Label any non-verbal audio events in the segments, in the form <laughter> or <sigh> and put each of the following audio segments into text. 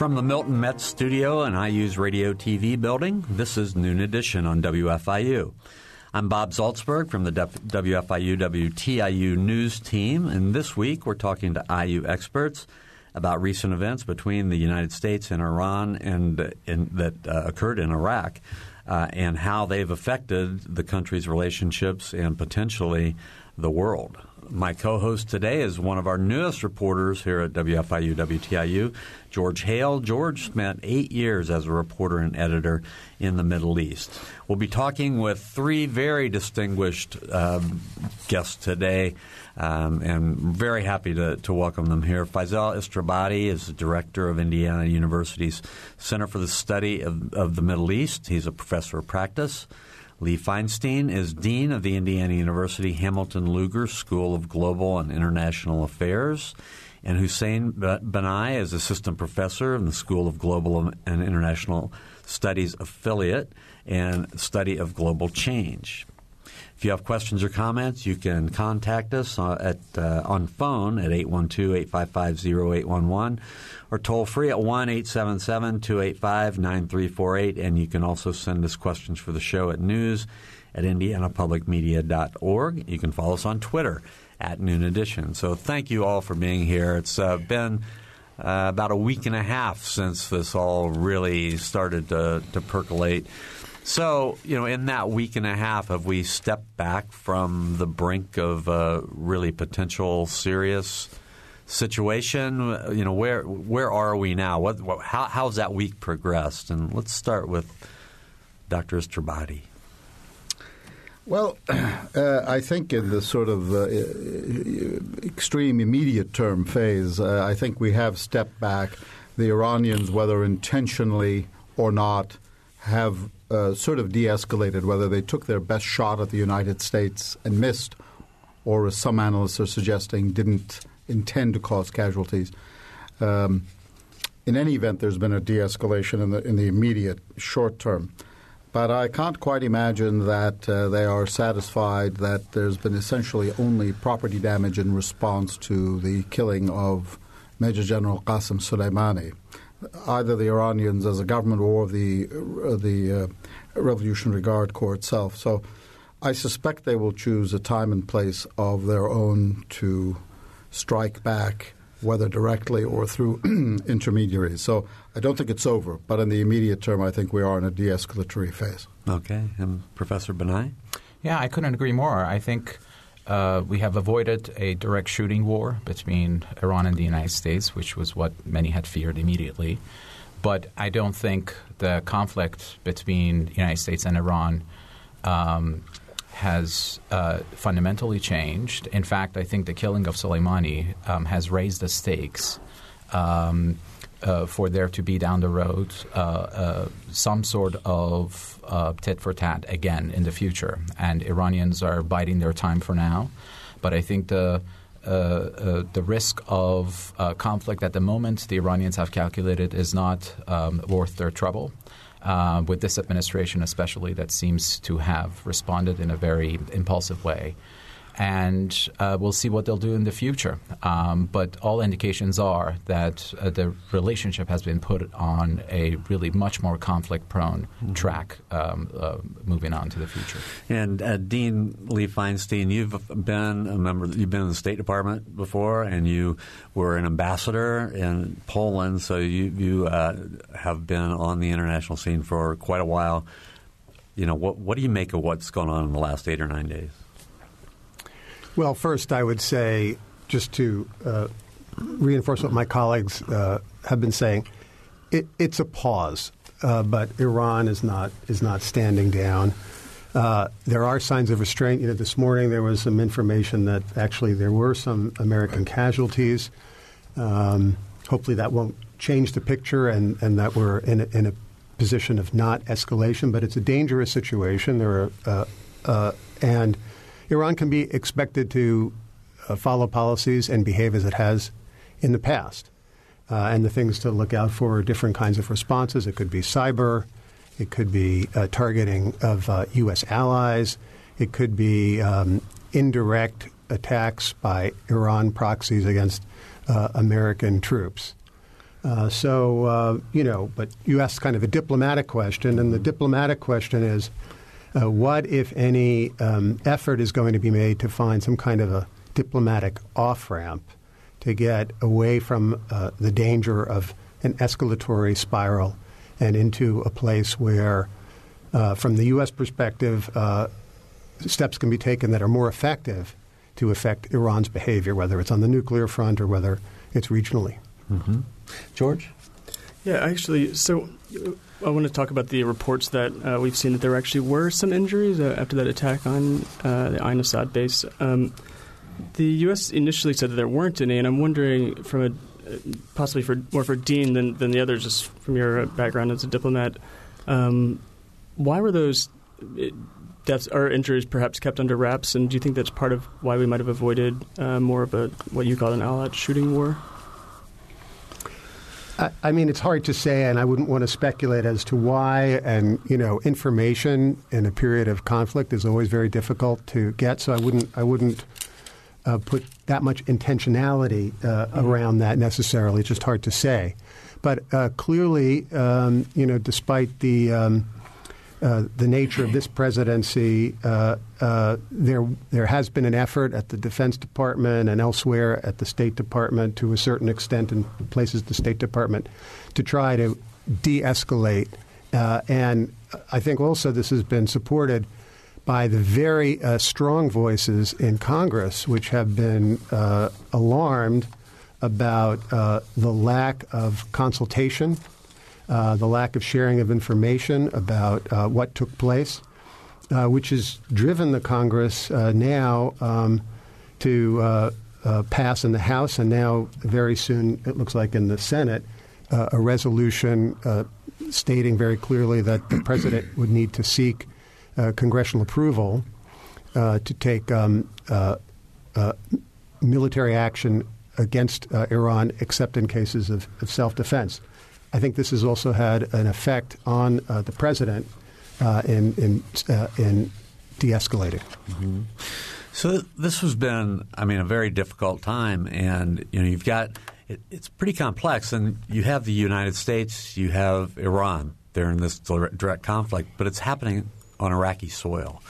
From the Milton Metz studio and IU's Radio TV building, this is Noon Edition on WFIU. I'm Bob Zaltsberg from the WFIU WTIU news team, and this week we're talking to IU experts about recent events between the United States and Iran and, and that uh, occurred in Iraq, uh, and how they've affected the country's relationships and potentially the world my co-host today is one of our newest reporters here at WFIU WTIU, George Hale. George spent eight years as a reporter and editor in the Middle East. We'll be talking with three very distinguished um, guests today, um, and very happy to, to, welcome them here. Faisal Istrabadi is the director of Indiana University's Center for the Study of, of the Middle East. He's a professor of practice. Lee Feinstein is Dean of the Indiana University Hamilton Lugar School of Global and International Affairs. And Hussein Banai is Assistant Professor in the School of Global and International Studies Affiliate and Study of Global Change. If you have questions or comments, you can contact us uh, at, uh, on phone at 812-855-0811 or toll free at 1 877 285 9348. And you can also send us questions for the show at news at indianapublicmedia.org. You can follow us on Twitter at Noon Edition. So thank you all for being here. It's uh, been uh, about a week and a half since this all really started to, to percolate. So, you know, in that week and a half, have we stepped back from the brink of a really potential serious situation? You know, where where are we now? What, what how how's that week progressed? And let's start with Dr. Istrabadi. Well, <clears throat> uh, I think in the sort of uh, extreme immediate term phase, uh, I think we have stepped back. The Iranians, whether intentionally or not, have uh, sort of de escalated, whether they took their best shot at the United States and missed, or as some analysts are suggesting, didn't intend to cause casualties. Um, in any event, there's been a de-escalation in the in the immediate short term. But I can't quite imagine that uh, they are satisfied that there's been essentially only property damage in response to the killing of Major General Qasem Soleimani. Either the Iranians as a government or the uh, the uh, Revolutionary Guard Corps itself. So I suspect they will choose a time and place of their own to strike back, whether directly or through <clears throat> intermediaries. So I don't think it's over, but in the immediate term, I think we are in a de escalatory phase. Okay. And Professor Banai? Yeah, I couldn't agree more. I think uh, we have avoided a direct shooting war between Iran and the United States, which was what many had feared immediately. But I don't think the conflict between the United States and Iran um, has uh, fundamentally changed. In fact, I think the killing of Soleimani um, has raised the stakes um, uh, for there to be down the road uh, uh some sort of uh, tit for tat again in the future. And Iranians are biding their time for now. But I think the uh, the risk of conflict at the moment the Iranians have calculated is not um, worth their trouble uh, with this administration, especially, that seems to have responded in a very impulsive way and uh, we'll see what they'll do in the future. Um, but all indications are that uh, the relationship has been put on a really much more conflict-prone mm-hmm. track um, uh, moving on to the future. And uh, Dean Lee Feinstein, you've been a member. You've been in the State Department before, and you were an ambassador in Poland. So you you uh, have been on the international scene for quite a while. You know, what what do you make of what's gone on in the last eight or nine days? Well, first, I would say just to uh, reinforce what my colleagues uh, have been saying, it, it's a pause, uh, but Iran is not is not standing down. Uh, there are signs of restraint. You know, this morning there was some information that actually there were some American casualties. Um, hopefully, that won't change the picture, and, and that we're in a, in a position of not escalation. But it's a dangerous situation. There are uh, uh, and Iran can be expected to uh, follow policies and behave as it has in the past. Uh, and the things to look out for are different kinds of responses. It could be cyber, it could be uh, targeting of U.S. Uh, allies, it could be um, indirect attacks by Iran proxies against uh, American troops. Uh, so, you know, but you asked kind of a diplomatic question, and the diplomatic question is uh, what, if any, um, effort is going to be made to find some kind of a diplomatic off ramp to get away from uh, the danger of an escalatory spiral and into a place where, uh, from the U.S. perspective, uh, steps can be taken that are more effective to affect Iran's behavior, whether it's on the nuclear front or whether it's regionally. Mm-hmm. George? Yeah, actually, so I want to talk about the reports that uh, we've seen that there actually were some injuries uh, after that attack on uh, the Ain Assad base. Um, the U.S. initially said that there weren't any, and I'm wondering from a possibly for more for Dean than, than the others, just from your background as a diplomat, um, why were those uh, deaths or injuries perhaps kept under wraps? And do you think that's part of why we might have avoided uh, more of a what you call an all-out shooting war? I, mean, it's hard to say, and I wouldn't want to speculate as to why. And you know, information in a period of conflict is always very difficult to get. So I wouldn't, I wouldn't uh, put that much intentionality uh, mm-hmm. around that necessarily. It's just hard to say. But uh, clearly, um, you know, despite the um, uh, the nature of this presidency, uh, uh, there there has been an effort at the Defense Department and elsewhere at the State Department, to a certain extent, in places the State Department, to try to de-escalate. Uh, and I think also this has been supported by the very uh, strong voices in Congress, which have been alarmed about the lack of consultation uh, the lack of sharing of information about uh, what took place, uh, which has driven the Congress uh, now um, to uh, pass in the House and now very soon, it looks like in the Senate, a resolution stating very clearly that the president would need to seek congressional approval to take um, military action against Iran, except in cases of, of self defense. I think this has also had an effect on uh, the president uh, in in, uh, in de-escalating. Mm-hmm. So this has been, I mean, a very difficult time, and you know, you've got it, it's pretty complex, and you have the United States, you have Iran. They're in this direct conflict, but it's happening on Iraqi soil.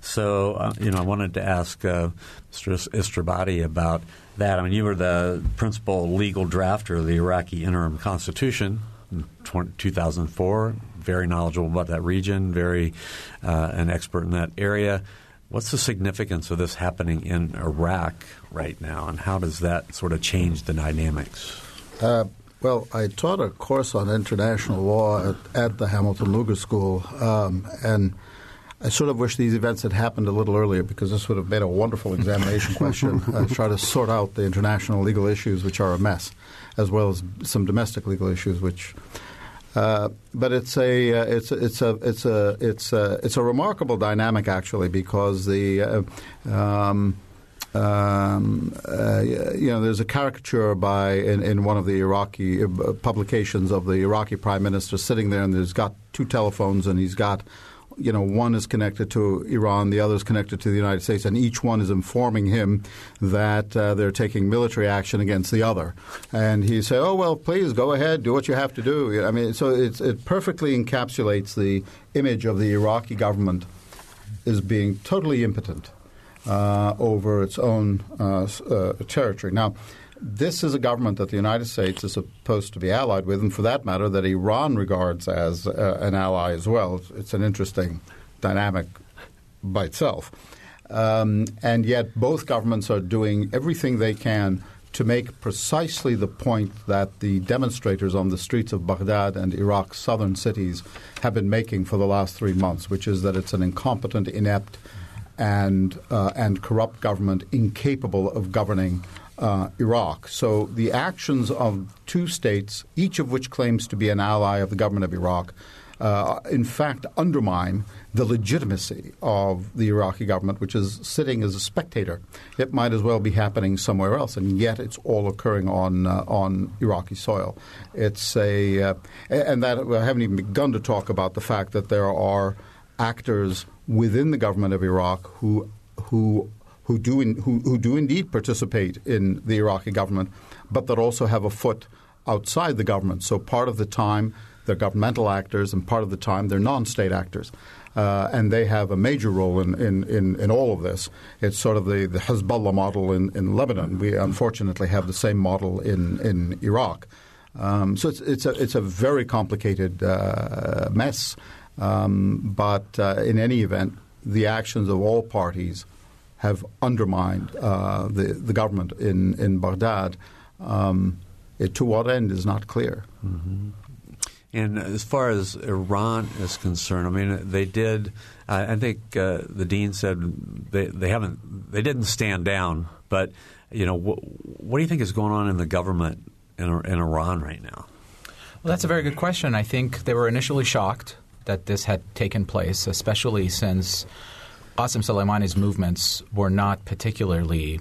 So, uh, you know, I wanted to ask uh, Mr. Istrabadi about that. I mean, you were the principal legal drafter of the Iraqi interim constitution in 2004. Very knowledgeable about that region, very uh, an expert in that area. What's the significance of this happening in Iraq right now, and how does that sort of change the dynamics? Uh, well, I taught a course on international law at, at the Hamilton Lugar School, um, and – I sort of wish these events had happened a little earlier because this would have made a wonderful examination question. <laughs> uh, try to sort out the international legal issues, which are a mess, as well as some domestic legal issues, which. Uh, but it's a uh, it's it's a it's a it's a it's a remarkable dynamic actually because the uh, um, um, uh, you know, there's a caricature by in, in one of the Iraqi publications of the Iraqi prime minister sitting there, and he's got two telephones, and he's got you know, one is connected to Iran, the other is connected to the United States, and each one is informing him that uh, they're taking military action against the other. And he said, "Oh well, please go ahead, do what you have to do." I mean, so it perfectly encapsulates the image of the Iraqi government as being totally impotent uh, over its own uh, uh territory. Now this is a government that the United States is supposed to be allied with, and for that matter, that Iran regards as uh, an ally as well. It's, an interesting dynamic by itself. Um, and yet, both governments are doing everything they can to make precisely the point that the demonstrators on the streets of Baghdad and Iraq's southern cities have been making for the last three months, which is that it's an incompetent, inept, and uh, and corrupt government incapable of governing uh, Iraq. So the actions of two states, each of which claims to be an ally of the government of Iraq, uh, in fact undermine the legitimacy of the Iraqi government, which is sitting as a spectator. It might as well be happening somewhere else, and yet it's all occurring on uh, on Iraqi soil. It's a uh, and that I haven't even begun to talk about the fact that there are actors within the government of Iraq who who who do in, who, who do indeed participate in the Iraqi government, but that also have a foot outside the government. So part of the time they're governmental actors, and part of the time they're non-state actors. Uh, and they have a major role in, in, in, in, all of this. It's sort of the, the Hezbollah model in, in Lebanon. We unfortunately have the same model in, in Iraq. Um, so it's, it's, a, it's a very complicated uh, mess. Um, but uh, in any event, the actions of all parties have undermined uh, the, the government in, in Baghdad. Um, it, to what end is not clear. Mm-hmm. And as far as Iran is concerned, I mean, they did. Uh, I think uh, the dean said they they haven't they didn't stand down, but you know, wh- what do you think is going on in the government in, in Iran right now? Well, that's a very good question. I think they were initially shocked that this had taken place, especially since Qasem Soleimani's movements were not particularly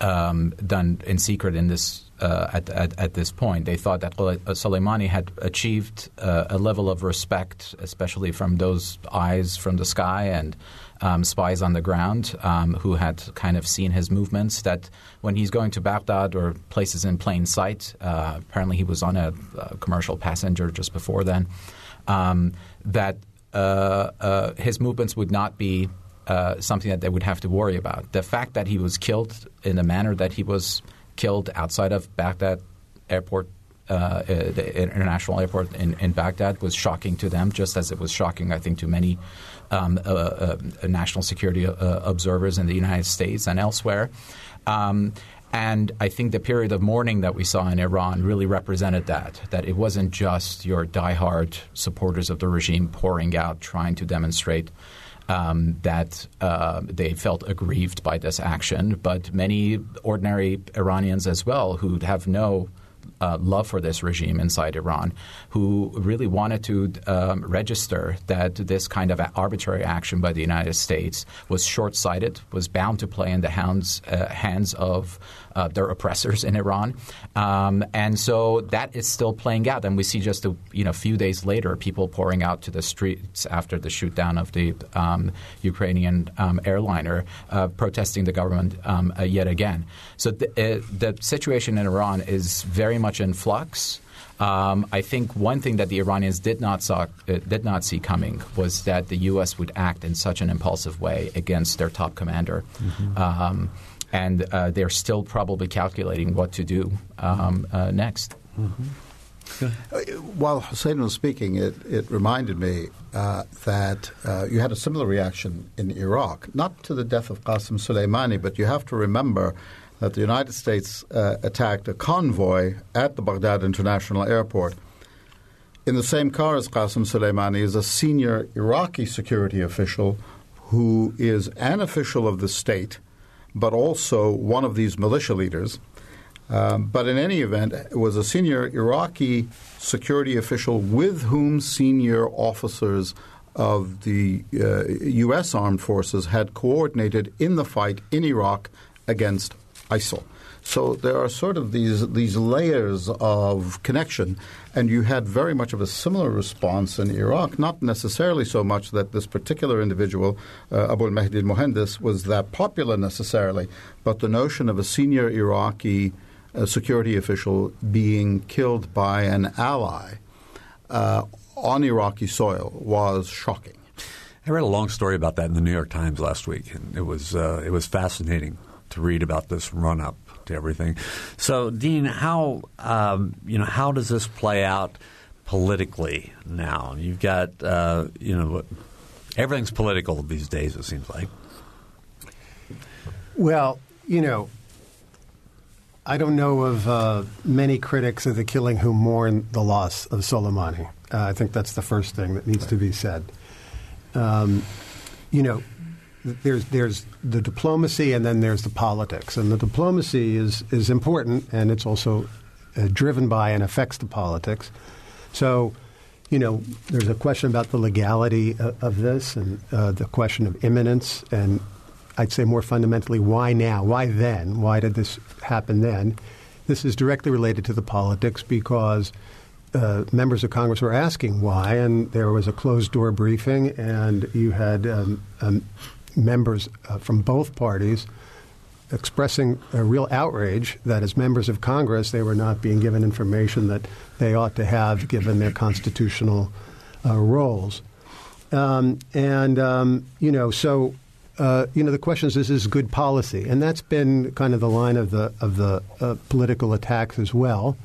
um, done in secret in this uh, at, at, at, this point. They thought that uh, Soleimani had achieved uh, a level of respect, especially from those eyes from the sky and um, spies on the ground um, who had kind of seen his movements. That when he's going to Baghdad or places in plain sight, uh, apparently he was on a, a, commercial passenger just before then, um, that uh, uh, his movements would not be uh, something that they would have to worry about. The fact that he was killed in the manner that he was killed outside of Baghdad airport, uh, uh, the international airport in, in, Baghdad, was shocking to them, just as it was shocking, I think, to many um, uh, national security observers in the United States and elsewhere. Um, and I think the period of mourning that we saw in Iran really represented that, that it wasn't just your diehard supporters of the regime pouring out, trying to demonstrate um, that uh, they felt aggrieved by this action, but many ordinary Iranians as well who have no uh, love for this regime inside Iran, who really wanted to um, register that this kind of arbitrary action by the United States was short sighted, was bound to play in the hands, uh, hands of uh, their oppressors in Iran. Um, and so that is still playing out. And we see just a you know, few days later people pouring out to the streets after the shootdown of the um, Ukrainian um, airliner, uh, protesting the government um, uh, yet again. So the, uh, the situation in Iran is very much in flux. Um, I think one thing that the Iranians did not saw, uh, did not see coming was that the U.S. would act in such an impulsive way against their top commander. Mm-hmm. Um, and uh, they're still probably calculating what to do um, uh, next. Mm-hmm. While Hussein was speaking, it, it reminded me uh, that uh, you had a similar reaction in Iraq, not to the death of Qasem Soleimani, but you have to remember that the United States uh, attacked a convoy at the Baghdad International Airport. In the same car as Qasem Soleimani is a senior Iraqi security official who is an official of the state – but also one of these militia leaders. Um, but in any event, it was a senior Iraqi security official with whom senior officers of the uh, U.S. armed forces had coordinated in the fight in Iraq against ISIL. So there are sort of these these layers of connection, and you had very much of a similar response in Iraq. Not necessarily so much that this particular individual, uh, Abu al-Mahdi al-Muhandis, was that popular necessarily, but the notion of a senior Iraqi uh, security official being killed by an ally uh, on Iraqi soil was shocking. I read a long story about that in the New York Times last week, and it was uh, it was fascinating to read about this run up to everything. So, Dean, how um, you know how does this play out politically now? You've got uh, you know everything's political these days. It seems like. Well, you know, I don't know of uh, many critics of the killing who mourn the loss of Soleimani. Uh, I think that's the first thing that needs to be said. Um, you know, there's there's the diplomacy and then there's the politics, and the diplomacy is is important, and it's also uh, driven by and affects the politics. So, you know, there's a question about the legality of, of this, and uh, the question of imminence, and I'd say more fundamentally, why now? Why then? Why did this happen then? This is directly related to the politics because uh, members of Congress were asking why, and there was a closed door briefing, and you had um, um, members uh, from both parties expressing a real outrage that as members of Congress they were not being given information that they ought to have given their constitutional uh, roles. Um, and, um, you know, so uh, you know, the question is, is this good policy? And that's been kind of the line of the of the uh, political attacks as well.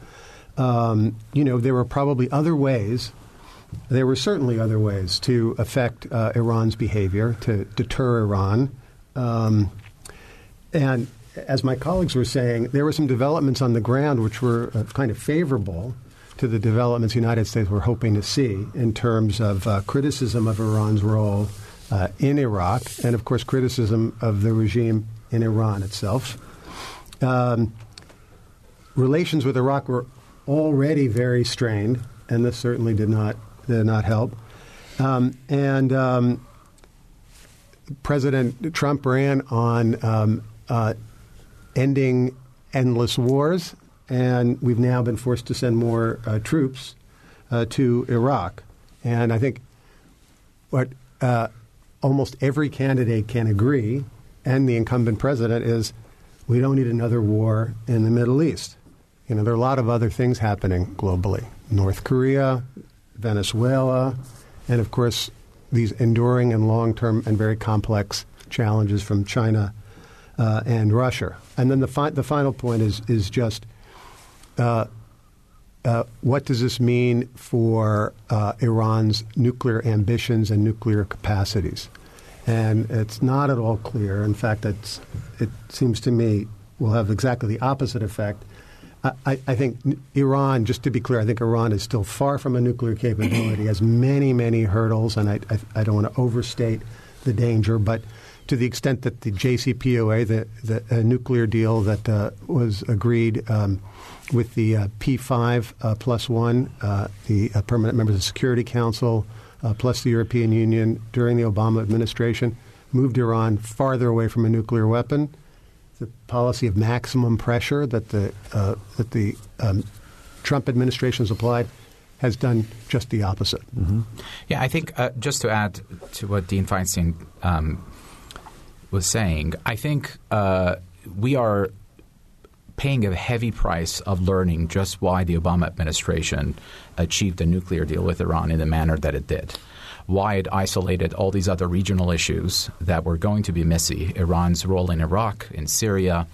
Um, you know, there were probably other ways. There were certainly other ways to affect uh, Iran's behavior to deter Iran. Um, and as my colleagues were saying, there were some developments on the ground which were uh, kind of favorable to the developments the United States were hoping to see in terms of uh, criticism of Iran's role uh, in Iraq, and of course, criticism of the regime in Iran itself. Um, relations with Iraq were already very strained, and this certainly did not did not help. Um, and um, President Trump ran on um, uh, ending endless wars, and we've now been forced to send more uh, troops uh, to Iraq. And I think what uh, almost every candidate can agree, and the incumbent president, is we don't need another war in the Middle East. You know, there are a lot of other things happening globally North Korea, Venezuela, and of course, these enduring and long term and very complex challenges from China uh, and Russia. And then the, fi- the final point is, is just uh, uh, what does this mean for uh, Iran's nuclear ambitions and nuclear capacities? And it's not at all clear. In fact, it seems to me will have exactly the opposite effect. I, I, think Iran, just to be clear, I think Iran is still far from a nuclear capability, has many, many hurdles, and I, I, I don't want to overstate the danger. But to the extent that the JCPOA, the, the nuclear deal that uh, was agreed um, with the uh, P5 uh, plus one, uh, the uh, permanent members of the Security Council, uh, plus the European Union during the Obama administration, moved Iran farther away from a nuclear weapon. The policy of maximum pressure that the uh, that the um, Trump administration has applied has done just the opposite. Mm-hmm. Yeah, I think just to add to what Dean Feinstein um, was saying, I think we are paying a heavy price of learning just why the Obama administration achieved a nuclear deal with Iran in the manner that it did. Why it isolated all these other regional issues that were going to be messy Iran's role in Iraq, in Syria,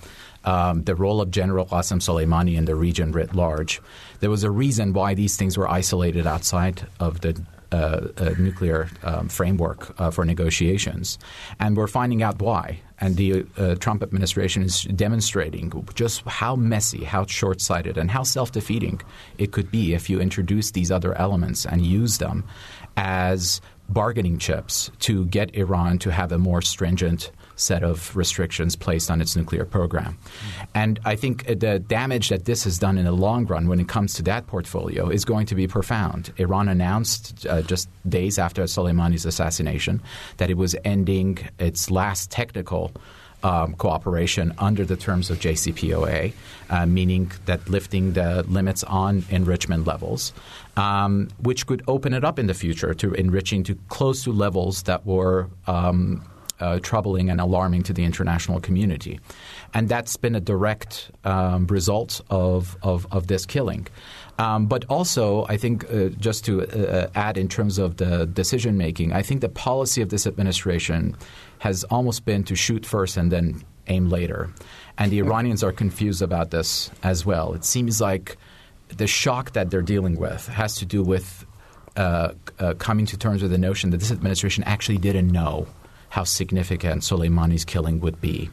um, the role of General Qasem Soleimani in the region writ large. There was a reason why these things were isolated outside of the uh, nuclear um, framework uh, for negotiations. And we're finding out why. And the uh, Trump administration is demonstrating just how messy, how short sighted, and how self defeating it could be if you introduce these other elements and use them as bargaining chips to get Iran to have a more stringent set of restrictions placed on its nuclear program. And I think the damage that this has done in the long run when it comes to that portfolio is going to be profound. Iran announced uh, just days after Soleimani's assassination that it was ending its last technical um, cooperation under the terms of JCPOA, uh, meaning that lifting the limits on enrichment levels, um, which could open it up in the future to enriching to close to levels that were um, uh, troubling and alarming to the international community. And that's been a direct um, result of, of, of, this killing. Um, but also, I think, uh, just to uh, add in terms of the decision making, I think the policy of this administration has almost been to shoot first and then aim later. And the Iranians are confused about this as well. It seems like the shock that they're dealing with has to do with uh, uh, coming to terms with the notion that this administration actually didn't know how significant Soleimani's killing would be.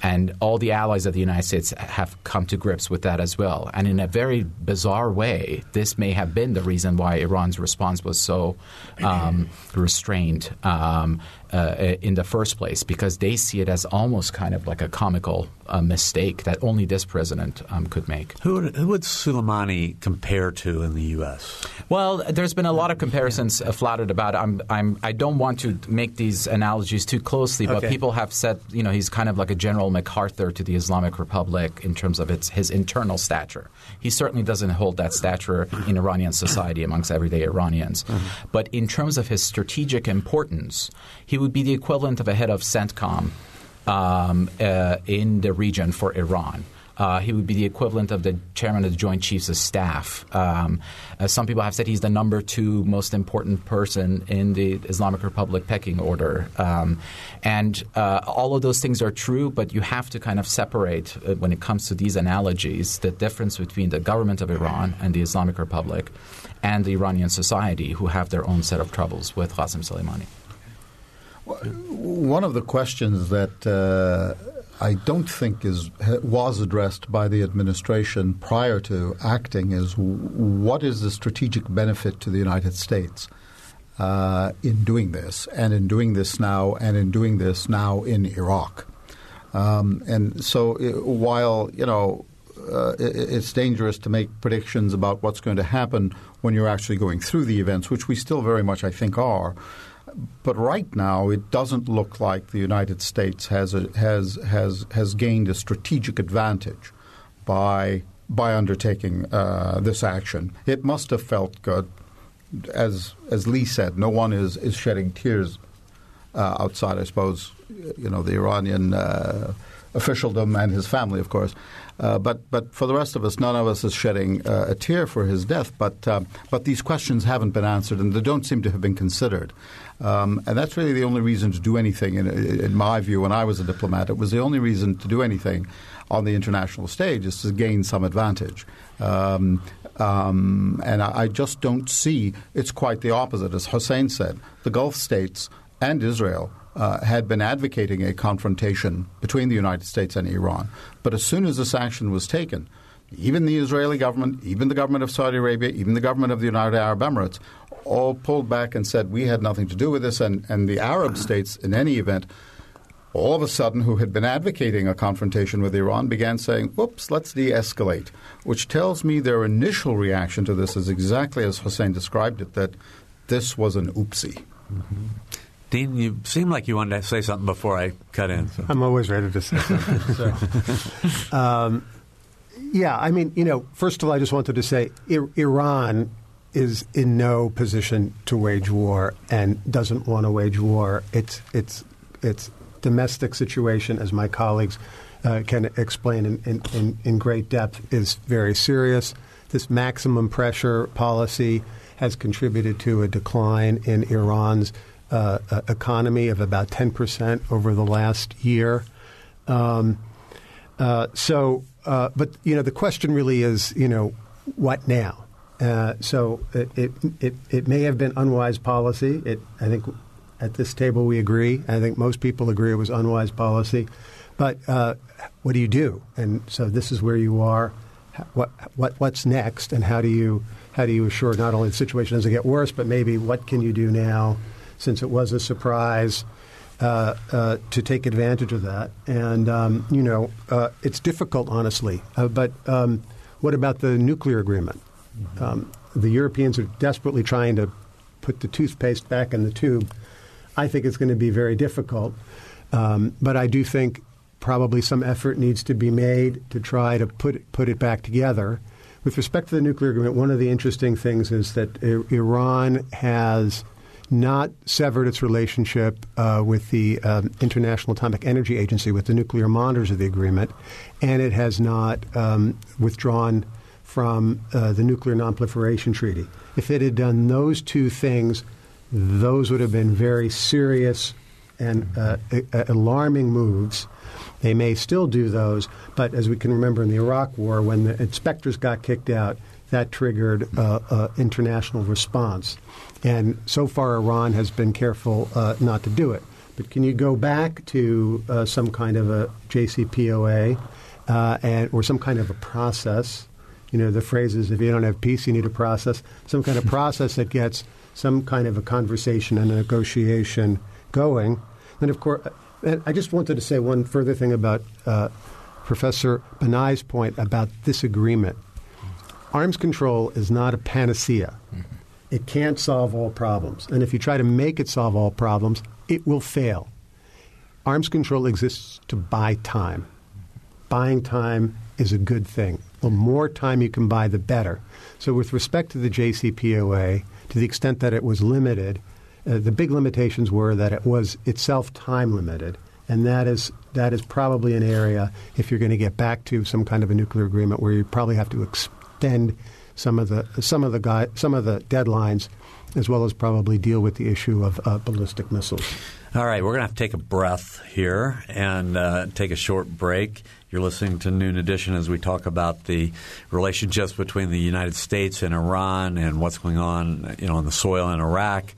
And all the allies of the United States have come to grips with that as well. And in a very bizarre way, this may have been the reason why Iran's response was so um, restrained um, uh, in the first place, because they see it as almost kind of like a comical uh, mistake that only this president um, could make. Who would, who would Soleimani compare to in the U.S.? Well, there's been a lot of comparisons uh, flouted about. I'm, I'm, I don't want to make these analogies too closely, but Okay. people have said, you know, he's kind of like a General MacArthur to the Islamic Republic in terms of its, his internal stature. He certainly doesn't hold that stature in Iranian society amongst everyday Iranians. But in terms of his strategic importance, he would be the equivalent of a head of CENTCOM um, uh, in the region for Iran. Uh, he would be the equivalent of the chairman of the Joint Chiefs of Staff. Um, uh, some people have said he's the number two most important person in the Islamic Republic pecking order. Um, and uh, all of those things are true, but you have to kind of separate, uh, when it comes to these analogies, the difference between the government of Iran and the Islamic Republic and the Iranian society, who have their own set of troubles with Qasem Soleimani. One of the questions that uh, I don't think is was addressed by the administration prior to acting is what is the strategic benefit to the United States uh, in doing this, and in doing this now, and in doing this now in Iraq. Um, and so, uh, while you know uh, it's dangerous to make predictions about what's going to happen when you're actually going through the events, which we still very much, I think, are. But right now, it doesn't look like the United States has a, has has has gained a strategic advantage by by undertaking uh, this action. It must have felt good, as as Lee said. No one is is shedding tears uh, outside, I suppose, you know, the Iranian uh, officialdom and his family, of course. Uh, but but for the rest of us, none of us is shedding uh, a tear for his death. But um, but these questions haven't been answered, and they don't seem to have been considered. Um, and that's really the only reason to do anything, in, in my view. When I was a diplomat, it was the only reason to do anything on the international stage is to gain some advantage. Um, um, and I, I just don't see. It's quite the opposite, as Hussein said. The Gulf states and Israel uh, had been advocating a confrontation between the United States and Iran. But as soon as this action was taken, even the Israeli government, even the government of Saudi Arabia, even the government of the United Arab Emirates, all pulled back and said we had nothing to do with this. And, and the Arab states, in any event, all of a sudden, who had been advocating a confrontation with Iran, began saying, whoops, let's de escalate, which tells me their initial reaction to this is exactly as Hussein described it that this was an oopsie. Dean, you seem like you wanted to say something before I cut in. So. I'm always ready to say something. so. <laughs> um, yeah, I mean, you know, first of all, I just wanted to say I- Iran is in no position to wage war and doesn't want to wage war. It's it's it's domestic situation, as my colleagues uh, can explain in, in, in, in great depth, is very serious. This maximum pressure policy has contributed to a decline in Iran's uh, uh, economy of about 10% over the last year. Um, uh, so, uh, but you know, the question really is, you know, what now? Uh, so it, it it it may have been unwise policy. It I think at this table we agree. I think most people agree it was unwise policy. But uh, what do you do? And so this is where you are. What what what's next? And how do you how do you assure not only the situation doesn't get worse, but maybe what can you do now, since it was a surprise? uh, uh, to take advantage of that. And, um, you know, uh, it's difficult, honestly. Uh, but um, what about the nuclear agreement? Um, the Europeans are desperately trying to put the toothpaste back in the tube. I think it's going to be very difficult. Um, but I do think probably some effort needs to be made to try to put it, put it back together. With respect to the nuclear agreement, one of the interesting things is that I- Iran has not severed its relationship uh, with the um, International Atomic Energy Agency, with the nuclear monitors of the agreement, and it has not um, withdrawn from uh, the Nuclear Nonproliferation Treaty. If it had done those two things, those would have been very serious and uh, alarming moves. They may still do those, but as we can remember in the Iraq War, when the inspectors got kicked out, that triggered uh, uh, international response. And so far, Iran has been careful uh, not to do it. but can you go back to uh, some kind of a JCPOA uh, and or some kind of a process? You know, the phrase is if you don't have peace, you need a process. Some kind of <laughs> process that gets some kind of a conversation and a negotiation going. And of course, and I just wanted to say one further thing about uh, Professor Banai's point about this agreement. Arms control is not a panacea. Mm-hmm. It can't solve all problems. And if you try to make it solve all problems, it will fail. Arms control exists to buy time. Buying time is a good thing. The more time you can buy, the better. So, with respect to the JCPOA, to the extent that it was limited, uh, the big limitations were that it was itself time limited, and that is that is probably an area if you're going to get back to some kind of a nuclear agreement where you probably have to extend some of the some of the gui- some of the deadlines, as well as probably deal with the issue of uh, ballistic missiles. All right, we're going to have to take a breath here and uh, take a short break. You're listening to Noon Edition as we talk about the relationships between the United States and Iran and what's going on, you know, on the soil in Iraq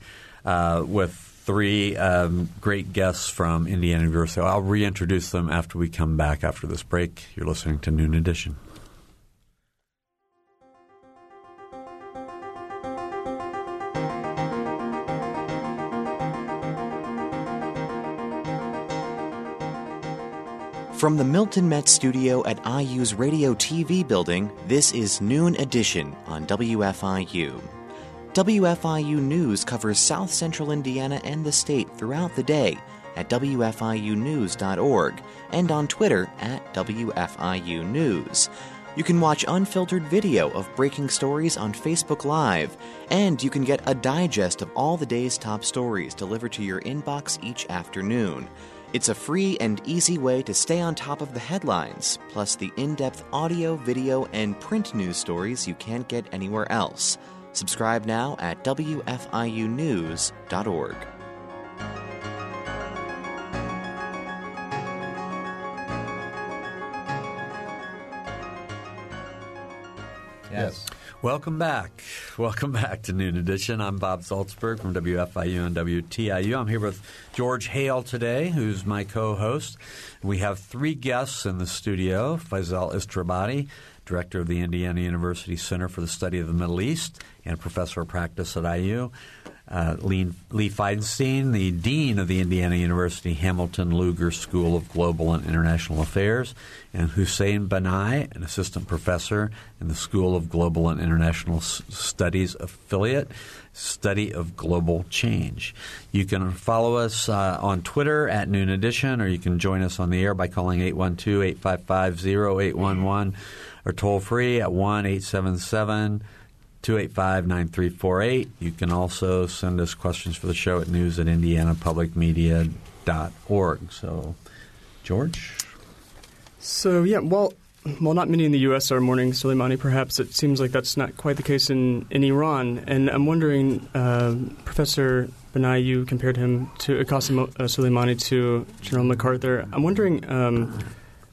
uh, with three um, great guests from Indiana University. I'll reintroduce them after we come back after this break. You're listening to Noon Edition. From the Milton Metz studio at IU's Radio TV building, this is Noon Edition on WFIU. WFIU News covers South Central Indiana and the state throughout the day at WFIUnews.org and on Twitter at WFIU News. You can watch unfiltered video of breaking stories on Facebook Live, and you can get a digest of all the day's top stories delivered to your inbox each afternoon. It's a free and easy way to stay on top of the headlines, plus the in depth audio, video, and print news stories you can't get anywhere else. Subscribe now at WFIUnews.org. Yes. Welcome back. <laughs> Welcome back to Noon Edition. I'm Bob Zaltsberg from WFIU and WTIU. I'm here with George Hale today, who's my co-host. We have three guests in the studio. Faisal Istrabadi, director of the Indiana University Center for the Study of the Middle East and professor of practice at IU uh, Lee, Lee Feinstein, the Dean of the Indiana University Hamilton Lugar School of Global and International Affairs, and Hussein Banai, an assistant professor in the School of Global and International S- Studies affiliate, Study of Global Change. You can follow us uh, on Twitter at Noon Edition, or you can join us on the air by calling 812 855 0811 or toll free at 1 877 285 9348. You can also send us questions for the show at news at indianapublicmedia.org. So, George? So, yeah, well, well, not many in the U.S. are mourning Soleimani. Perhaps it seems like that's not quite the case in, in Iran. And I'm wondering, uh, Professor Banai, you compared him to Qasem uh, Soleimani to General MacArthur. I'm wondering um,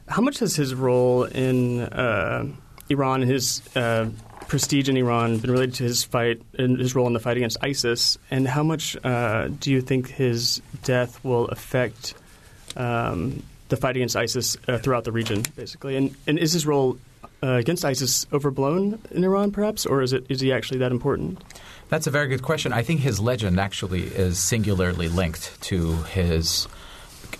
how much has his role in uh, Iran, his uh, prestige in Iran been related to his fight and his role in the fight against ISIS, and how much uh, do you think his death will affect um, the fight against ISIS uh, throughout the region, basically? And and is his role uh, against ISIS overblown in Iran, perhaps, or is it is he actually that important? That's a very good question. I think his legend actually is singularly linked to his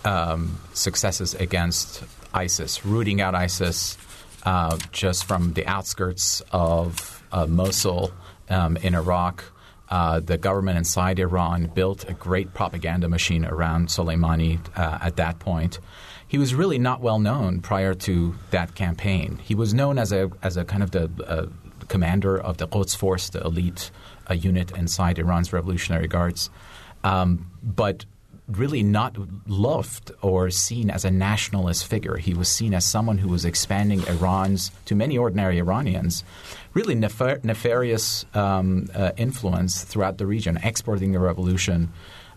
um, successes against ISIS, rooting out ISIS uh, just from the outskirts of uh, Mosul um, in Iraq. Uh, the government inside Iran built a great propaganda machine around Soleimani uh, at that point. He was really not well known prior to that campaign. He was known as a as a kind of the uh, commander of the Quds Force, the elite uh, unit inside Iran's Revolutionary Guards. Um, but really not loved or seen as a nationalist figure. He was seen as someone who was expanding Iran's, to many ordinary Iranians, really nefar- nefarious um, uh, influence throughout the region, exporting the revolution.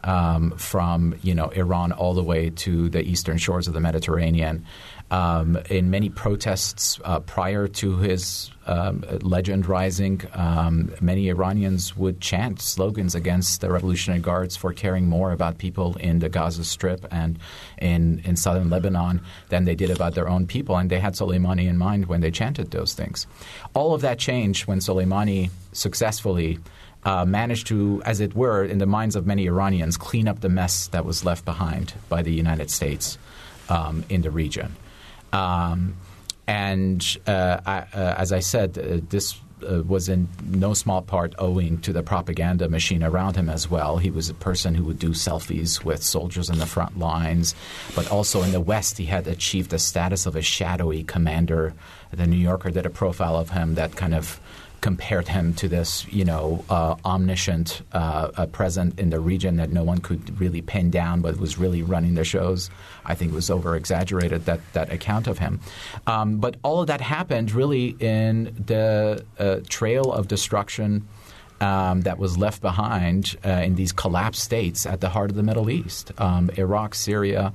Um, from you know Iran all the way to the eastern shores of the Mediterranean, Um, in many protests uh, prior to his um, legend rising, um, many Iranians would chant slogans against the Revolutionary Guards for caring more about people in the Gaza Strip and in, in southern Lebanon than they did about their own people. And they had Soleimani in mind when they chanted those things. All of that changed when Soleimani successfully uh, managed to, as it were, in the minds of many Iranians, clean up the mess that was left behind by the United States um, in the region. Um, and uh, I, uh, as I said, uh, this uh, was in no small part owing to the propaganda machine around him as well. He was a person who would do selfies with soldiers in the front lines, but also in the West, he had achieved the status of a shadowy commander. The New Yorker did a profile of him that kind of compared him to this, you know, uh, omniscient uh, uh, present in the region that no one could really pin down, but was really running the shows. I think it was over exaggerated that that account of him. Um, but all of that happened really in the uh, trail of destruction. Um, that was left behind uh, in these collapsed states at the heart of the Middle East um, Iraq, Syria,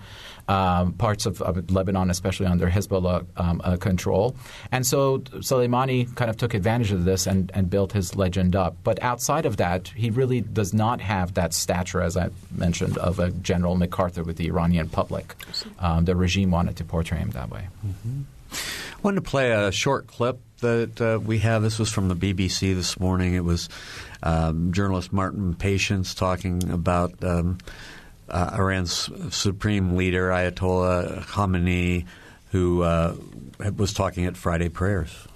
um, parts of, of, Lebanon, especially under Hezbollah um, uh, control. And so Soleimani kind of took advantage of this and, and built his legend up. But outside of that, he really does not have that stature, as I mentioned, of a General MacArthur with the Iranian public. Um, the regime wanted to portray him that way. Mm-hmm. I wanted to play a short clip that uh, we have. This was from the BBC this morning. It was um, journalist Martin Patience talking about um, uh, Iran's supreme leader, Ayatollah Khamenei, who uh, was talking at Friday prayers.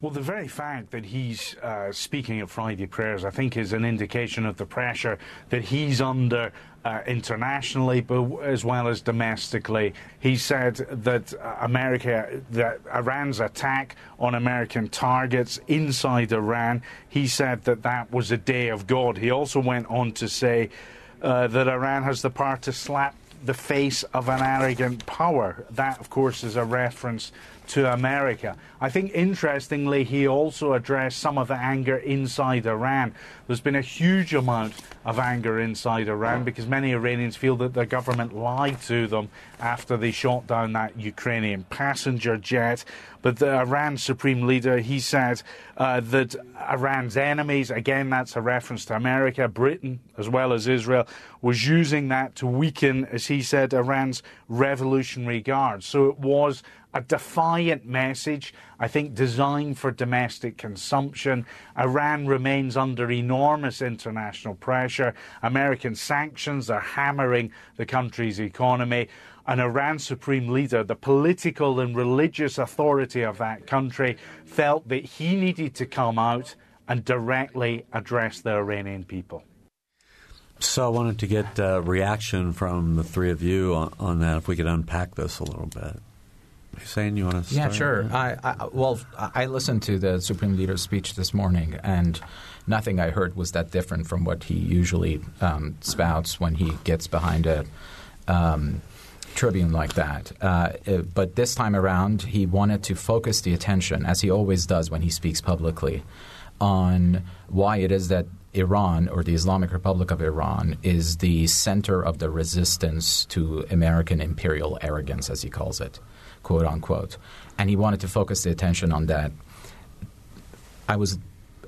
Well, the very fact that he's uh, speaking at Friday prayers, I think, is an indication of the pressure that he's under uh, internationally, but as well as domestically. He said that uh, America, that Iran's attack on American targets inside Iran, he said that that was a day of God. He also went on to say uh, that Iran has the power to slap the face of an arrogant power. That, of course, is a reference to America. I think interestingly, he also addressed some of the anger inside Iran. There's been a huge amount of anger inside Iran because many Iranians feel that the government lied to them after they shot down that Ukrainian passenger jet. But the Iran supreme leader, he said uh, that Iran's enemies, again, that's a reference to America, Britain, as well as Israel, was using that to weaken, as he said, Iran's revolutionary guard. So it was a defiant message, I think designed for domestic consumption. Iran remains under enormous international pressure. American sanctions are hammering the country's economy. And Iran's supreme leader, the political and religious authority of that country, felt that he needed to come out and directly address the Iranian people. So I wanted to get a reaction from the three of you on, on that, if we could unpack this a little bit. Hussein, you want to? Yeah, sure. I, I, well, I listened to the Supreme Leader's speech this morning, and nothing I heard was that different from what he usually um, spouts when he gets behind a um, tribune like that. Uh, but this time around, he wanted to focus the attention, as he always does when he speaks publicly, on why it is that Iran or the Islamic Republic of Iran is the center of the resistance to American imperial arrogance, as he calls it quote unquote. And he wanted to focus the attention on that. I was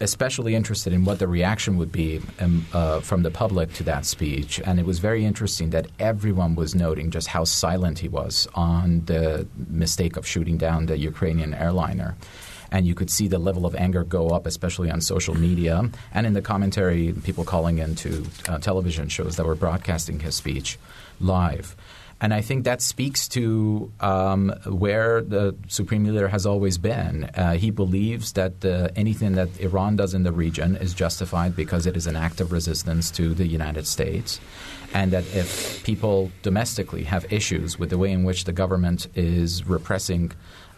especially interested in what the reaction would be um, uh, from the public to that speech. And it was very interesting that everyone was noting just how silent he was on the mistake of shooting down the Ukrainian airliner. And you could see the level of anger go up, especially on social media and in the commentary, people calling into uh, television shows that were broadcasting his speech live. And I think that speaks to um, where the supreme leader has always been. Uh, he believes that uh, anything that Iran does in the region is justified because it is an act of resistance to the United States. And that if people domestically have issues with the way in which the government is repressing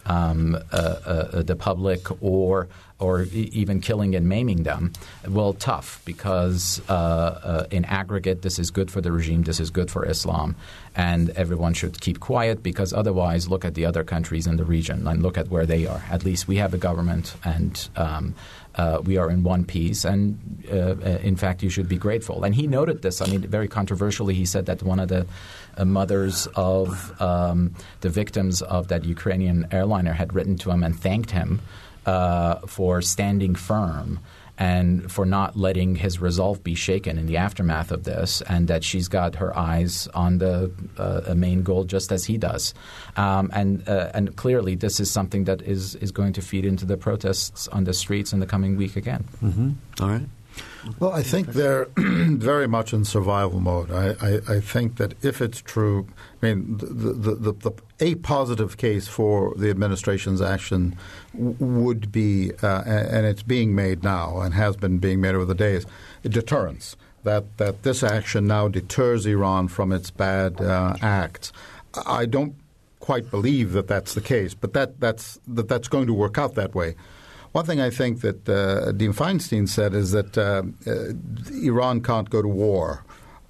um, uh, uh, the public or or even killing and maiming them, well, tough because uh, uh, in aggregate, this is good for the regime, this is good for Islam, and everyone should keep quiet because otherwise, look at the other countries in the region and look at where they are. At least we have a government and um, uh, we are in one piece, and uh, uh, in fact, you should be grateful. And he noted this. I mean, very controversially, he said that one of the uh, mothers of um, the victims of that Ukrainian airliner had written to him and thanked him uh, for standing firm and for not letting his resolve be shaken in the aftermath of this, and that she's got her eyes on the uh, main goal just as he does. Um, and uh, and clearly, this is something that is is going to feed into the protests on the streets in the coming week again. Mm-hmm. All right. Well, I think they're <clears throat> very much in survival mode. I, I, I, think that if it's true, I mean, the, the, the, the a positive case for the administration's action would be, uh, and it's being made now and has been being made over the days, deterrence. That, that this action now deters Iran from its bad uh, acts. I don't quite believe that that's the case, but that, that's, that that's going to work out that way. One thing I think that uh, Dean Feinstein said is that uh, uh, Iran can't go to war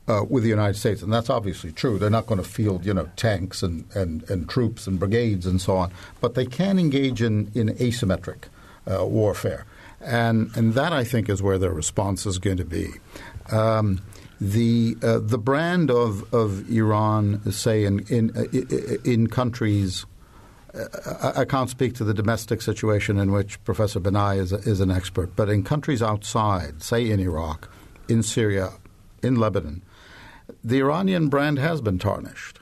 uh, with the United States, and that's obviously true. They're not going to field, you know, tanks and, and, and troops and brigades and so on, but they can engage in, in asymmetric uh, warfare, and and that I think is where their response is going to be. Um, the uh, the brand of, of Iran, say in in in countries I can't speak to the domestic situation in which Professor Banai is, is an expert, but in countries outside, say in Iraq, in Syria, in Lebanon, the Iranian brand has been tarnished.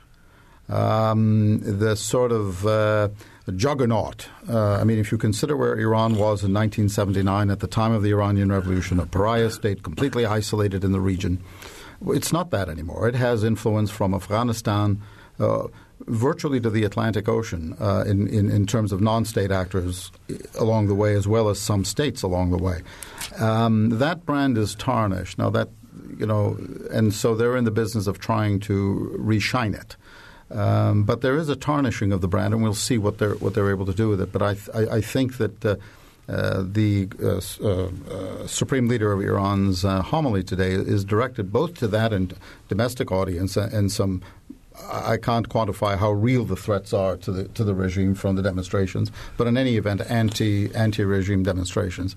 Um, the sort of uh, juggernaut. Uh, I mean, if you consider where Iran was in 1979 at the time of the Iranian Revolution, a pariah state completely isolated in the region, it's not that anymore. It has influence from Afghanistan. Uh, virtually to the Atlantic Ocean uh, in, in, in, terms of non-state actors along the way, as well as some states along the way. Um, that brand is tarnished now. That you know, and so they're in the business of trying to reshine it. Um, but there is a tarnishing of the brand, and we'll see what they're what they're able to do with it. But I I, I think that. Uh, uh, the uh, uh, uh, supreme leader of Iran's uh, homily today is directed both to that and domestic audience and some I can't quantify how real the threats are to the to the regime from the demonstrations, but in any event, anti anti regime demonstrations.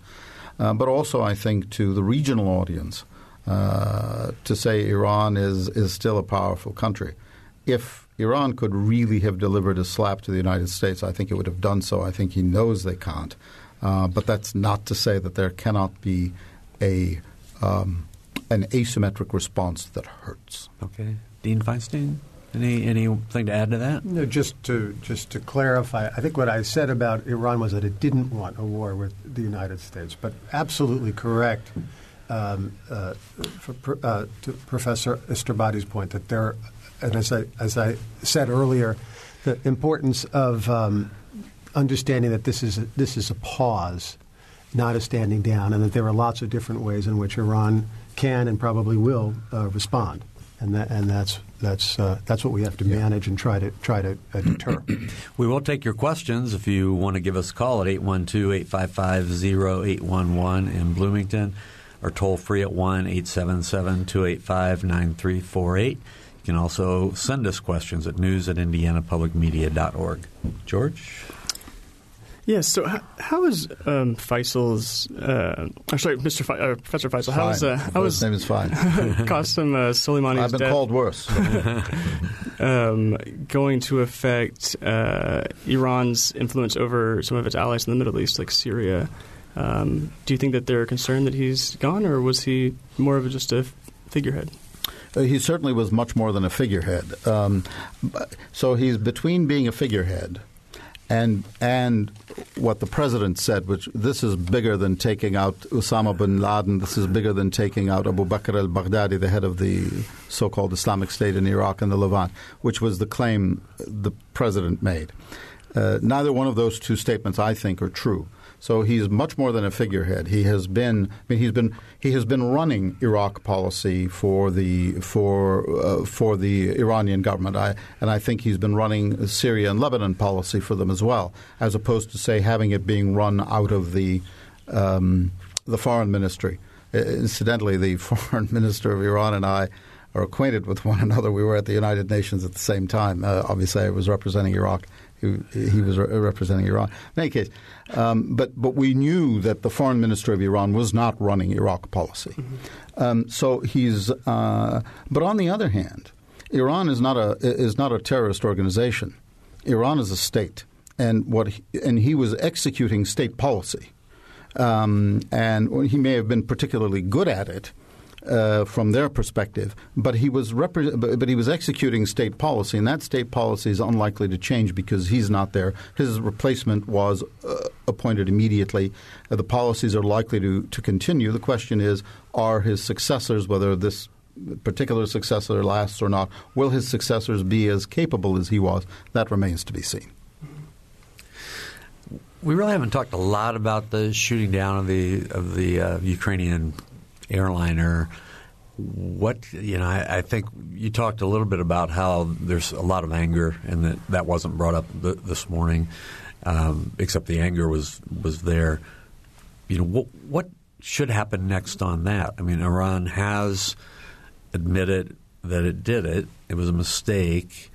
Uh, but also, I think to the regional audience uh, to say Iran is is still a powerful country. If Iran could really have delivered a slap to the United States, I think it would have done so. I think he knows they can't. Uh, but that's not to say that there cannot be a um, an asymmetric response that hurts. Okay, Dean Feinstein. Any anything to add to that? No, just to just to clarify, I think what I said about Iran was that it didn't want a war with the United States, but absolutely correct. Um, uh, for, uh, to Professor Istrabadi's point that there, and as I as I said earlier, the importance of um, understanding that this is a, this is a pause, not a standing down, and that there are lots of different ways in which Iran can and probably will uh, respond and that and that's that's uh, that's what we have to manage and try to try to uh, deter. <clears throat> we will take your questions if you want to give us a call at 812-855-0811 in Bloomington or toll free at 1-877-285-9348. You can also send us questions at news at indianapublicmedia.org. George? Yes. So, how, how is um, Faisal's? Uh, I'm sorry, Mr. Fe- uh, Professor Faisal. How is uh, how his name is fine. <laughs> Qasem uh, Soleimani's I've been death, called worse. <laughs> um, going to affect uh, Iran's influence over some of its allies in the Middle East, like Syria. Um, do you think that they're concerned that he's gone, or was he more of a, just a figurehead? Uh, he certainly was much more than a figurehead. Um, so he's between being a figurehead and and what the president said, which this is bigger than taking out Osama bin Laden. This is bigger than taking out Abu Bakr al-Baghdadi, the head of the so-called Islamic State in Iraq and the Levant, which was the claim the president made. Uh, neither one of those two statements, I think, are true. So he's much more than a figurehead. He has been. I mean, he's been he has been running Iraq policy for the for uh, for the Iranian government. I, and I think he's been running Syria and Lebanon policy for them as well, as opposed to say having it being run out of the um, the foreign ministry. Incidentally, the <laughs> foreign minister of Iran and I are acquainted with one another. We were at the United Nations at the same time. Uh, obviously, I was representing Iraq. He, he was re- representing Iran. In any case, um, but but we knew that the foreign minister of Iran was not running Iraq policy. Mm-hmm. Um, so he's. Uh, but on the other hand, Iran is not a is not a terrorist organization. Iran is a state, and what he, and he was executing state policy, um, and he may have been particularly good at it uh, from their perspective. But he was repre- but he was executing state policy, and that state policy is unlikely to change because he's not there. His replacement was uh, appointed immediately. Uh, the policies are likely to, to continue. The question is, are his successors, whether this particular successor lasts or not, will his successors be as capable as he was? That remains to be seen. We really haven't talked a lot about the shooting down of the of the uh, Ukrainian airliner. What you know, I, I, think you talked a little bit about how there's a lot of anger, and that that wasn't brought up th- this morning. Um, except the anger was was there. You know, what what should happen next on that? I mean, Iran has admitted that it did it. It was a mistake.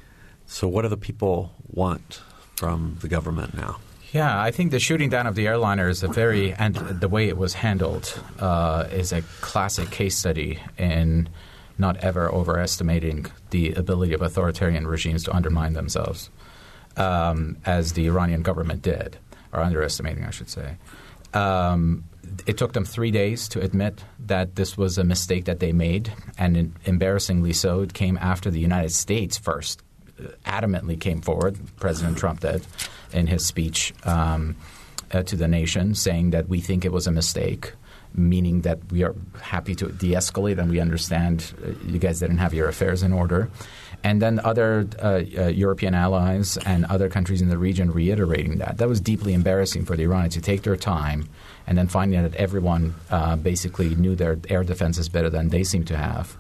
So, what do the people want from the government now? Yeah, I think the shooting down of the airliner is a very and the way it was handled uh, is a classic case study in not ever overestimating the ability of authoritarian regimes to undermine themselves, um, as the Iranian government did, or underestimating, I should say. Um, it took them three days to admit that this was a mistake that they made, and embarrassingly so, it came after the United States first uh, adamantly came forward. President Trump did in his speech um, uh, to the nation, saying that we think it was a mistake, meaning that we are happy to de-escalate and we understand uh, you guys didn't have your affairs in order. And then other uh, uh, European allies and other countries in the region reiterating that. That was deeply embarrassing for the Iranians to take their time and then finding that everyone uh, basically knew their air defenses better than they seem to have.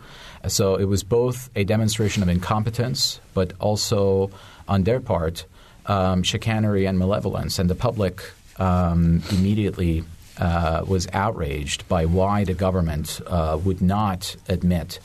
So it was both a demonstration of incompetence, but also on their part – um, chicanery and malevolence, and the public um, immediately uh, was outraged by why the government uh, would not admit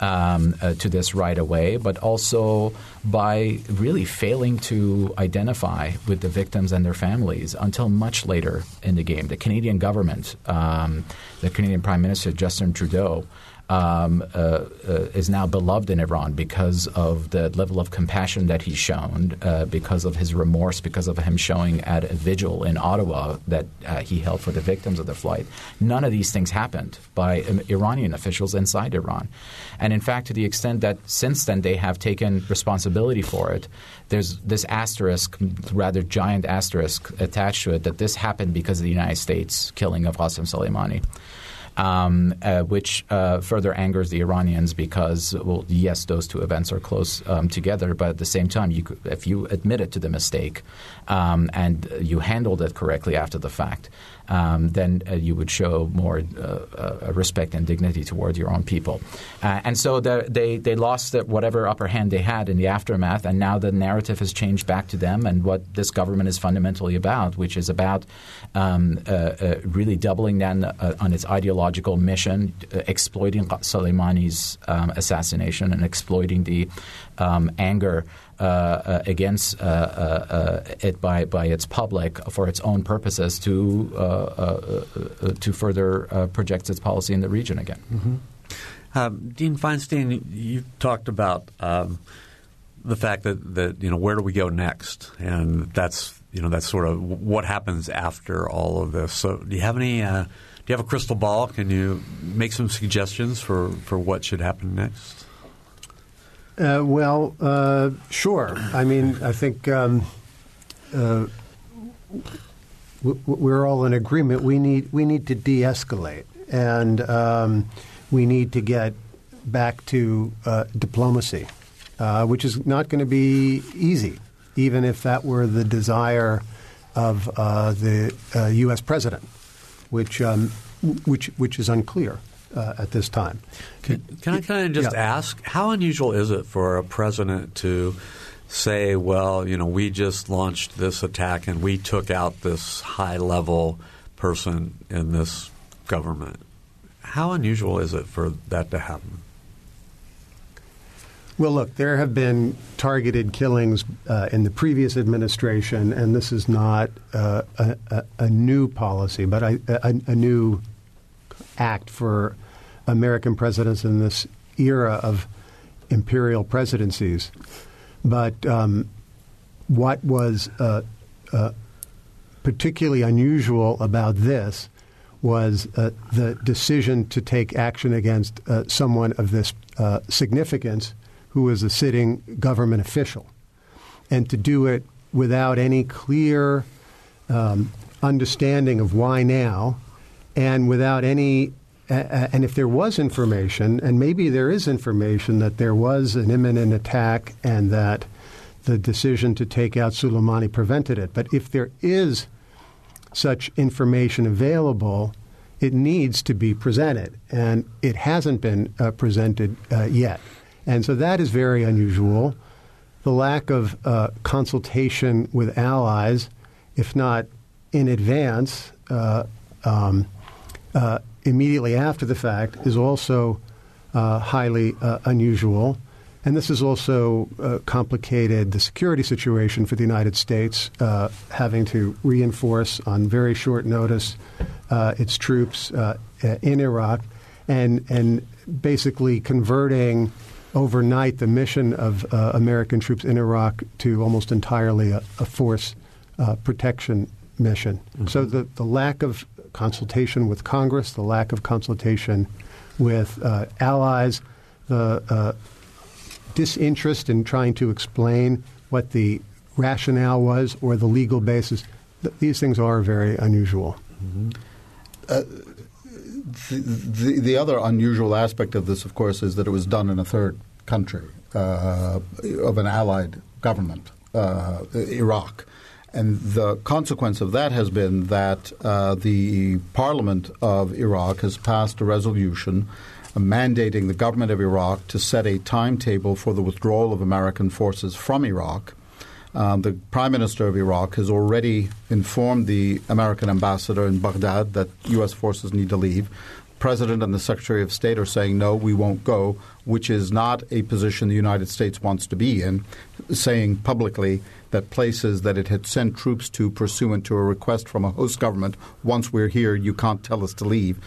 um, uh, to this right away, but also by really failing to identify with the victims and their families until much later in the game. The Canadian government, um, the Canadian Prime Minister Justin Trudeau, um, uh, uh, is now beloved in Iran because of the level of compassion that he's shown, uh, because of his remorse, because of him showing at a vigil in Ottawa that uh, he held for the victims of the flight. None of these things happened by um, Iranian officials inside Iran. And in fact, to the extent that since then they have taken responsibility for it, there's this asterisk, rather giant asterisk attached to it, that this happened because of the United States killing of Qasem Soleimani um, uh, which uh, further angers the Iranians because, well, yes, those two events are close um, together, but at the same time, you, if you admitted to the mistake um, and you handled it correctly after the fact, um, then uh, you would show more uh, uh, respect and dignity toward your own people. Uh, and so the, they they lost whatever upper hand they had in the aftermath, and now the narrative has changed back to them and what this government is fundamentally about, which is about um, uh, uh, really doubling down on its ideological mission, exploiting Soleimani's um, assassination and exploiting the um, anger uh, uh, against uh, it by, by its public for its own purposes to to further project its policy in the region again. Mm-hmm. Um, Dean Feinstein, you talked about um, the fact that, that you know where do we go next, and that's you know that's sort of what happens after all of this. So, do you have any? Uh, do you have a crystal ball? Can you make some suggestions for, for what should happen next? Uh, well, uh, sure. I mean, I think um, uh, we're all in agreement. We need we need to de-escalate, and um, we need to get back to uh, diplomacy, uh, which is not going to be easy, even if that were the desire of uh, the U.S. president, which um, which which is unclear uh, at this time. Can, can I kind of just yeah. ask, how unusual is it for a president to say, well, you know, we just launched this attack and we took out this high level person in this government. How unusual is it for that to happen? Well, look, there have been targeted killings uh, in the previous administration, and this is not uh, a, a, a, new policy, but a, a, new act for American presidents in this era of imperial presidencies. But um, what was uh, uh particularly unusual about this was uh, the decision to take action against uh, someone of this significance who was a sitting government official, and to do it without any clear um, understanding of why now, and without any and if there was information, and maybe there is information that there was an imminent attack and that the decision to take out Soleimani prevented it, but if there is such information available, it needs to be presented, and it hasn't been uh, presented uh, yet. And so that is very unusual. The lack of uh, consultation with allies, if not in advance, uh, um, uh, immediately after the fact, is also uh, highly uh, unusual. And this has also uh, complicated the security situation for the United States, having to reinforce on very short notice its troops in Iraq and, and basically converting overnight the mission of uh, American troops in Iraq to almost entirely a, a force uh, protection mission. Mm-hmm. So the, the lack of consultation with Congress, the lack of consultation with uh, allies, the uh, disinterest in trying to explain what the rationale was or the legal basis, th- these things are very unusual. Mm-hmm. Uh, the, the, other unusual aspect of this, of course, is that it was done in a third country uh, of an allied government, uh, Iraq. And the consequence of that has been that uh, the parliament of Iraq has passed a resolution mandating the government of Iraq to set a timetable for the withdrawal of American forces from Iraq. Um, the Prime Minister of Iraq has already informed the American ambassador in Baghdad that U.S. forces need to leave. The President and the Secretary of State are saying, no, we won't go, which is not a position the United States wants to be in, saying publicly that places that it had sent troops to pursuant to a request from a host government, once we're here, you can't tell us to leave.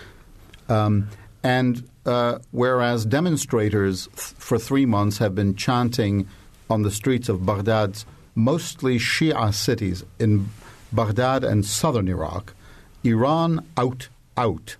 Um, and uh, whereas demonstrators th- for three months have been chanting on the streets of Baghdad's mostly Shia cities in Baghdad and southern Iraq, Iran out, out.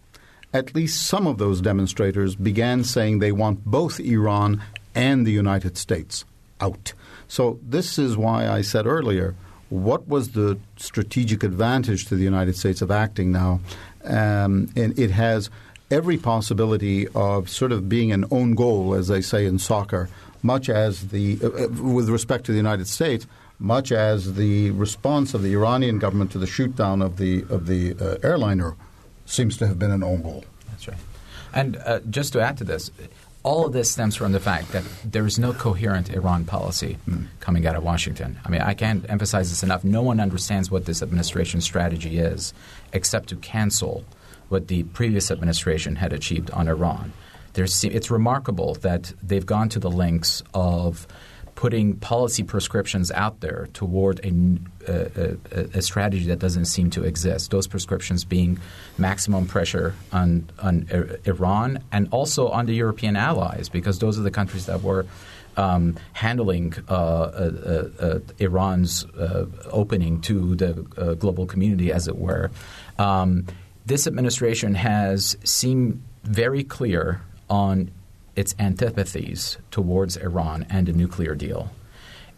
At least some of those demonstrators began saying they want both Iran and the United States out. So, this is why I said earlier what was the strategic advantage to the United States of acting now? Um, and it has every possibility of sort of being an own goal, as they say in soccer, much as the, uh, uh with respect to the United States, much as the response of the Iranian government to the shootdown of the of the uh, airliner seems to have been an own goal. That's right. And uh, just to add to this, all of this stems from the fact that there is no coherent Iran policy mm. coming out of Washington. I mean, I can't emphasize this enough. No one understands what this administration's strategy is, except to cancel what the previous administration had achieved on Iran. There's, it's remarkable that they've gone to the lengths of putting policy prescriptions out there toward a, a, a, strategy that doesn't seem to exist. Those prescriptions being maximum pressure on, on Iran and also on the European allies, because those are the countries that were um, handling uh, uh, uh, Iran's uh, opening to the uh, global community, as it were. Um, this administration has seemed very clear on its antipathies towards Iran and a nuclear deal.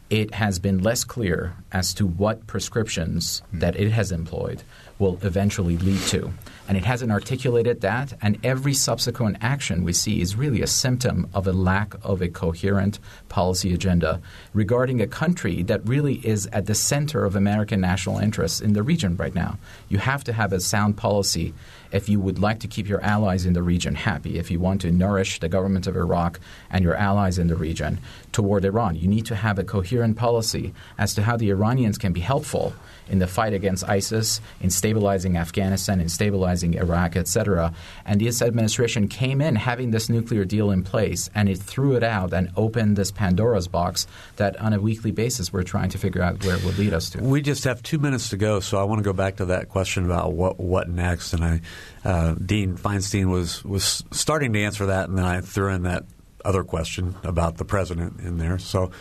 It has been less clear as to what prescriptions hmm. that it has employed will eventually lead to. And it hasn't articulated that, and every subsequent action we see is really a symptom of a lack of a coherent policy agenda regarding a country that really is at the center of American national interests in the region right now. You have to have a sound policy if you would like to keep your allies in the region happy, if you want to nourish the government of Iraq and your allies in the region toward Iran. You need to have a coherent policy as to how the Iranians can be helpful in the fight against ISIS, in stabilizing Afghanistan, in stabilizing Iraq, etc. And this administration came in having this nuclear deal in place, and it threw it out and opened this Pandora's box that on a weekly basis we're trying to figure out where it would lead us to. We just have two minutes to go, so I want to go back to that question about what what next. And I, uh, Dean Feinstein was was starting to answer that, and then I threw in that other question about the president in there. So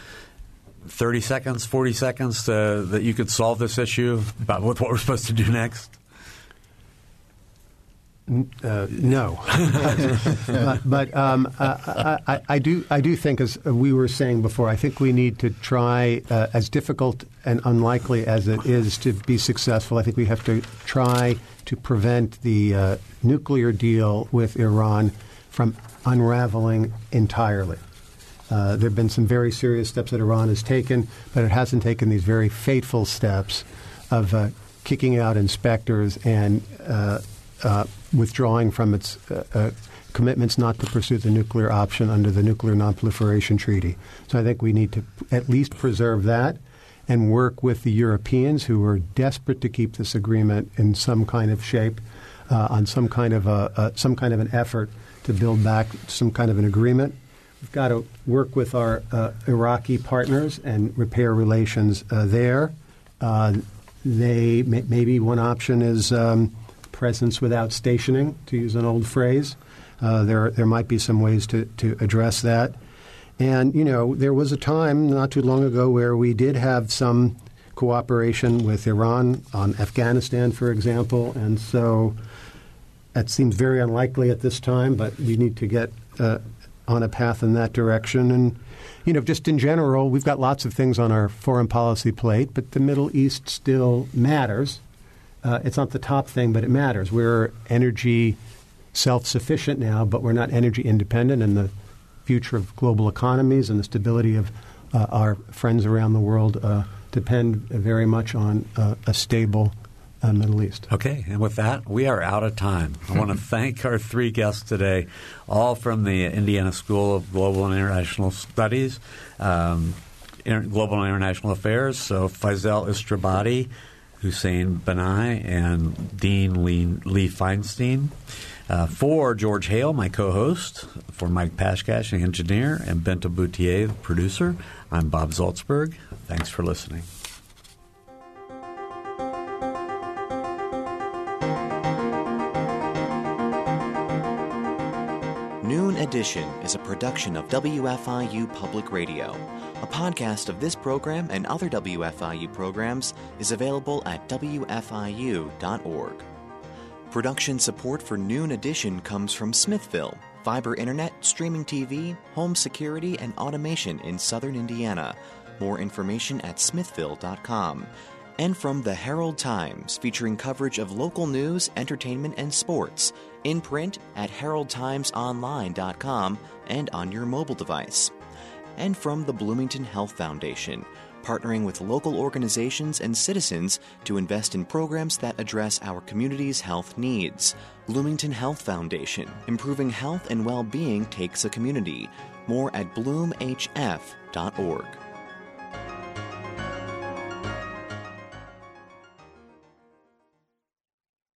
30 seconds, 40 seconds to, that you could solve this issue about what, what we're supposed to do next? Uh, no, <laughs> but, but um, I, I, I, do. I do think, as we were saying before, I think we need to try, uh, as difficult and unlikely as it is to be successful. I think we have to try to prevent the uh, nuclear deal with Iran from unraveling entirely. Uh, there have been some very serious steps that Iran has taken, but it hasn't taken these very fateful steps of uh, kicking out inspectors and uh, uh withdrawing from its uh, uh, commitments not to pursue the nuclear option under the Nuclear Nonproliferation Treaty. So I think we need to at least preserve that and work with the Europeans who are desperate to keep this agreement in some kind of shape, on some kind of a, some kind of an effort to build back some kind of an agreement. We've got to work with our uh, Iraqi partners and repair relations uh, there. Uh, they may, maybe one option is um, presence without stationing, to use an old phrase. Uh, there there might be some ways to, to address that. And you know, there was a time not too long ago where we did have some cooperation with Iran on Afghanistan, for example, and so that seems very unlikely at this time. But we need to get uh, on a path in that direction. And, you know, just in general, we've got lots of things on our foreign policy plate, but the Middle East still matters. Uh, it's not the top thing, but it matters. We're energy self sufficient now, but we're not energy independent, and the future of global economies and the stability of uh, our friends around the world uh, depend very much on uh, a stable uh, Middle East. Okay, and with that, we are out of time. I want to <laughs> thank our three guests today, all from the Indiana School of Global and International Studies, um, Inter- Global and International Affairs. So Faisal Istrabadi, Hussein Banai, and Dean Lee, Lee Feinstein. Uh, for George Hale, my co-host, for Mike Pashkash, the engineer, and Bento Boutier, the producer, I'm Bob Zaltsberg. Thanks for listening. Edition is a production of WFIU Public Radio. A podcast of this program and other WFIU programs is available at WFIU.org. Production support for Noon Edition comes from Smithville, fiber internet, streaming TV, home security, and automation in southern Indiana. More information at smithville.com and from the Herald Times, featuring coverage of local news, entertainment, and sports, in print at heraldtimesonline.com and on your mobile device. And from the Bloomington Health Foundation, partnering with local organizations and citizens to invest in programs that address our community's health needs. Bloomington Health Foundation, improving health and well being takes a community. More at bloomhf.org.